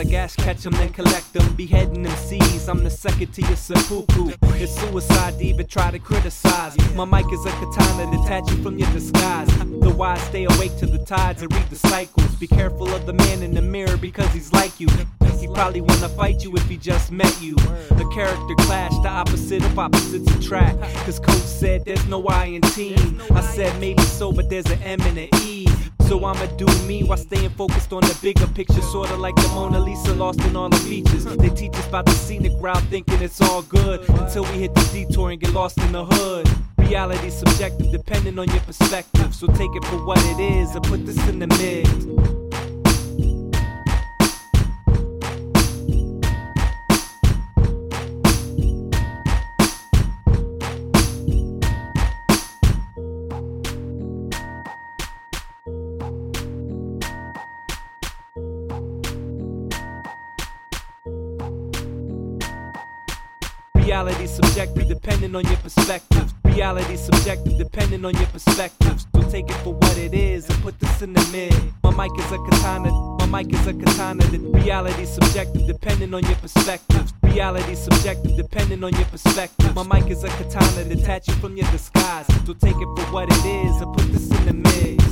like Ash Ketchum, then collect them. Beheading them seas, I'm the second to your seppuku. It's suicide to even try to criticize. My mic is a katana, detach you from your disguise. The wise stay awake to the tides and read the cycles. Be careful of the man in the mirror because he's like you. He probably wanna fight you if he just met you. The character clash, the opposite of opposites attract. Cause coach said there's no I in team. I said maybe so, but there's an M and an E. I'ma do me while staying focused on the bigger picture, sorta like the Mona Lisa lost in all the features. They teach us about the scenic route, thinking it's all good until we hit the detour and get lost in the hood. Reality subjective, depending on your perspective. So take it for what it is and put this in the mix. Reality subjective, depending on your perspective. Reality subjective, depending on your perspectives. So take it for what it is and put this in the mid. My mic is a katana. My mic is a katana. The reality subjective, depending on your perspectives. Reality subjective, depending on your perspective. My mic is a katana, detach you from your disguise. So take it for what it is and put this in the mid.